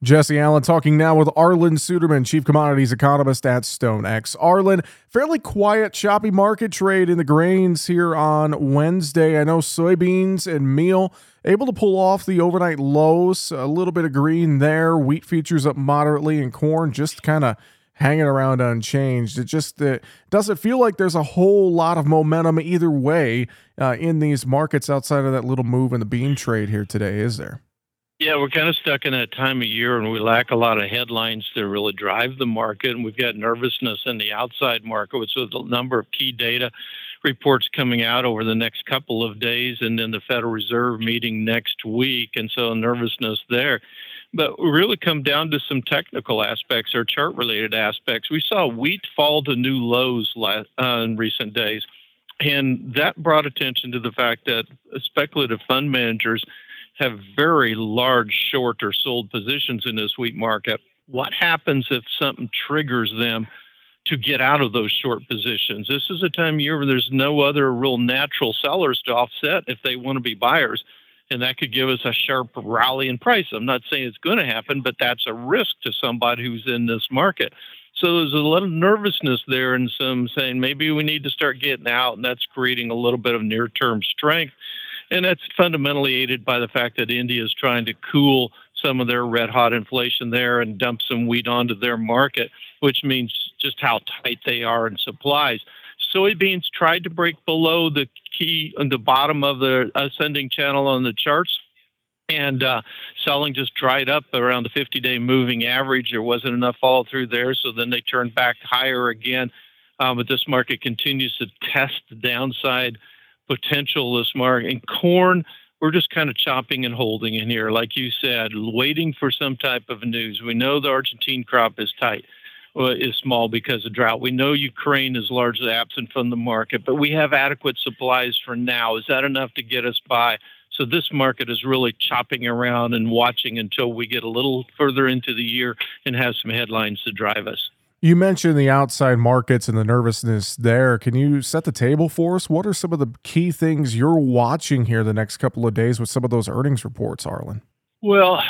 Jesse Allen talking now with Arlan Suderman, Chief Commodities Economist at StoneX. Arlan, fairly quiet, choppy market trade in the grains here on Wednesday. I know soybeans and meal able to pull off the overnight lows, a little bit of green there. Wheat futures up moderately, and corn just kind of hanging around unchanged. It just uh, doesn't feel like there's a whole lot of momentum either way uh, in these markets outside of that little move in the bean trade here today, is there? Yeah, we're kind of stuck in that time of year and we lack a lot of headlines to really drive the market. And we've got nervousness in the outside market, with a number of key data reports coming out over the next couple of days and then the Federal Reserve meeting next week. And so nervousness there. But we really come down to some technical aspects or chart related aspects. We saw wheat fall to new lows uh, in recent days. And that brought attention to the fact that speculative fund managers have very large short or sold positions in this wheat market. What happens if something triggers them to get out of those short positions? This is a time of year where there's no other real natural sellers to offset if they want to be buyers. And that could give us a sharp rally in price. I'm not saying it's going to happen, but that's a risk to somebody who's in this market. So there's a of nervousness there and some saying maybe we need to start getting out, and that's creating a little bit of near term strength. And that's fundamentally aided by the fact that India is trying to cool some of their red hot inflation there and dump some wheat onto their market, which means just how tight they are in supplies. Soybeans tried to break below the key on the bottom of the ascending channel on the charts. And uh, selling just dried up around the 50 day moving average. There wasn't enough follow through there. So then they turned back higher again. Um, but this market continues to test the downside potential this market. And corn, we're just kind of chopping and holding in here, like you said, waiting for some type of news. We know the Argentine crop is tight, well, is small because of drought. We know Ukraine is largely absent from the market, but we have adequate supplies for now. Is that enough to get us by? So this market is really chopping around and watching until we get a little further into the year and have some headlines to drive us. You mentioned the outside markets and the nervousness there. Can you set the table for us? What are some of the key things you're watching here the next couple of days with some of those earnings reports, Arlan? Well,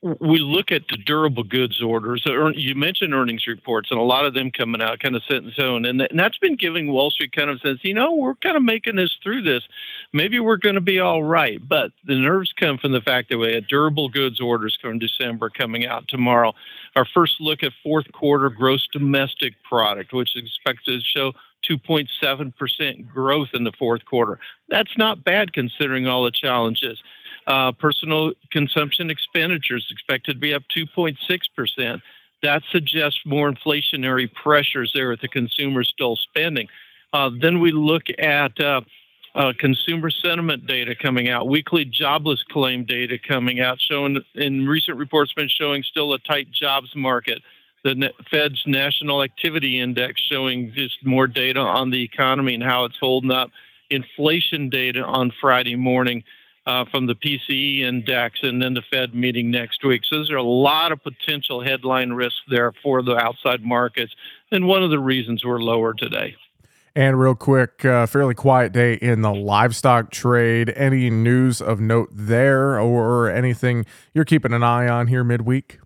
we look at the durable goods orders. You mentioned earnings reports, and a lot of them coming out kind of set in stone, and that's been giving Wall Street kind of sense. You know, we're kind of making this through this. Maybe we're going to be all right. But the nerves come from the fact that we had durable goods orders from December coming out tomorrow. Our first look at fourth quarter gross domestic product, which is expected to show 2.7% growth in the fourth quarter. That's not bad considering all the challenges. Uh, personal consumption expenditures expected to be up 2.6%. That suggests more inflationary pressures there at the consumer still spending. Uh, then we look at uh, uh, consumer sentiment data coming out, weekly jobless claim data coming out, showing in recent reports been showing still a tight jobs market. The Fed's National Activity Index showing just more data on the economy and how it's holding up. Inflation data on Friday morning uh, from the PCE index and then the Fed meeting next week. So there's a lot of potential headline risks there for the outside markets, and one of the reasons we're lower today. And real quick, uh, fairly quiet day in the livestock trade. Any news of note there, or anything you're keeping an eye on here midweek?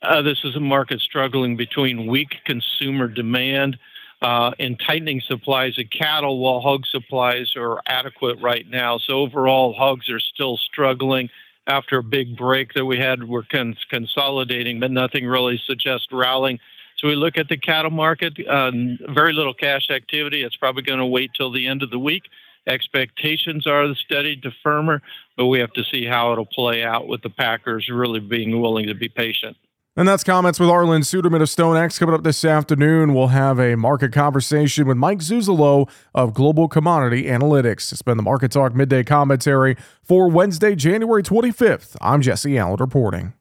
Uh, this is a market struggling between weak consumer demand uh, and tightening supplies of cattle while hog supplies are adequate right now. So overall, hogs are still struggling after a big break that we had. We're cons- consolidating, but nothing really suggests rallying. So we look at the cattle market, uh, very little cash activity. It's probably going to wait till the end of the week. Expectations are steady to firmer, but we have to see how it'll play out with the Packers really being willing to be patient. And that's comments with Arlan Suderman of StoneX. Coming up this afternoon, we'll have a market conversation with Mike Zuzolo of Global Commodity Analytics. It's been the Market Talk midday commentary for Wednesday, January 25th. I'm Jesse Allen reporting.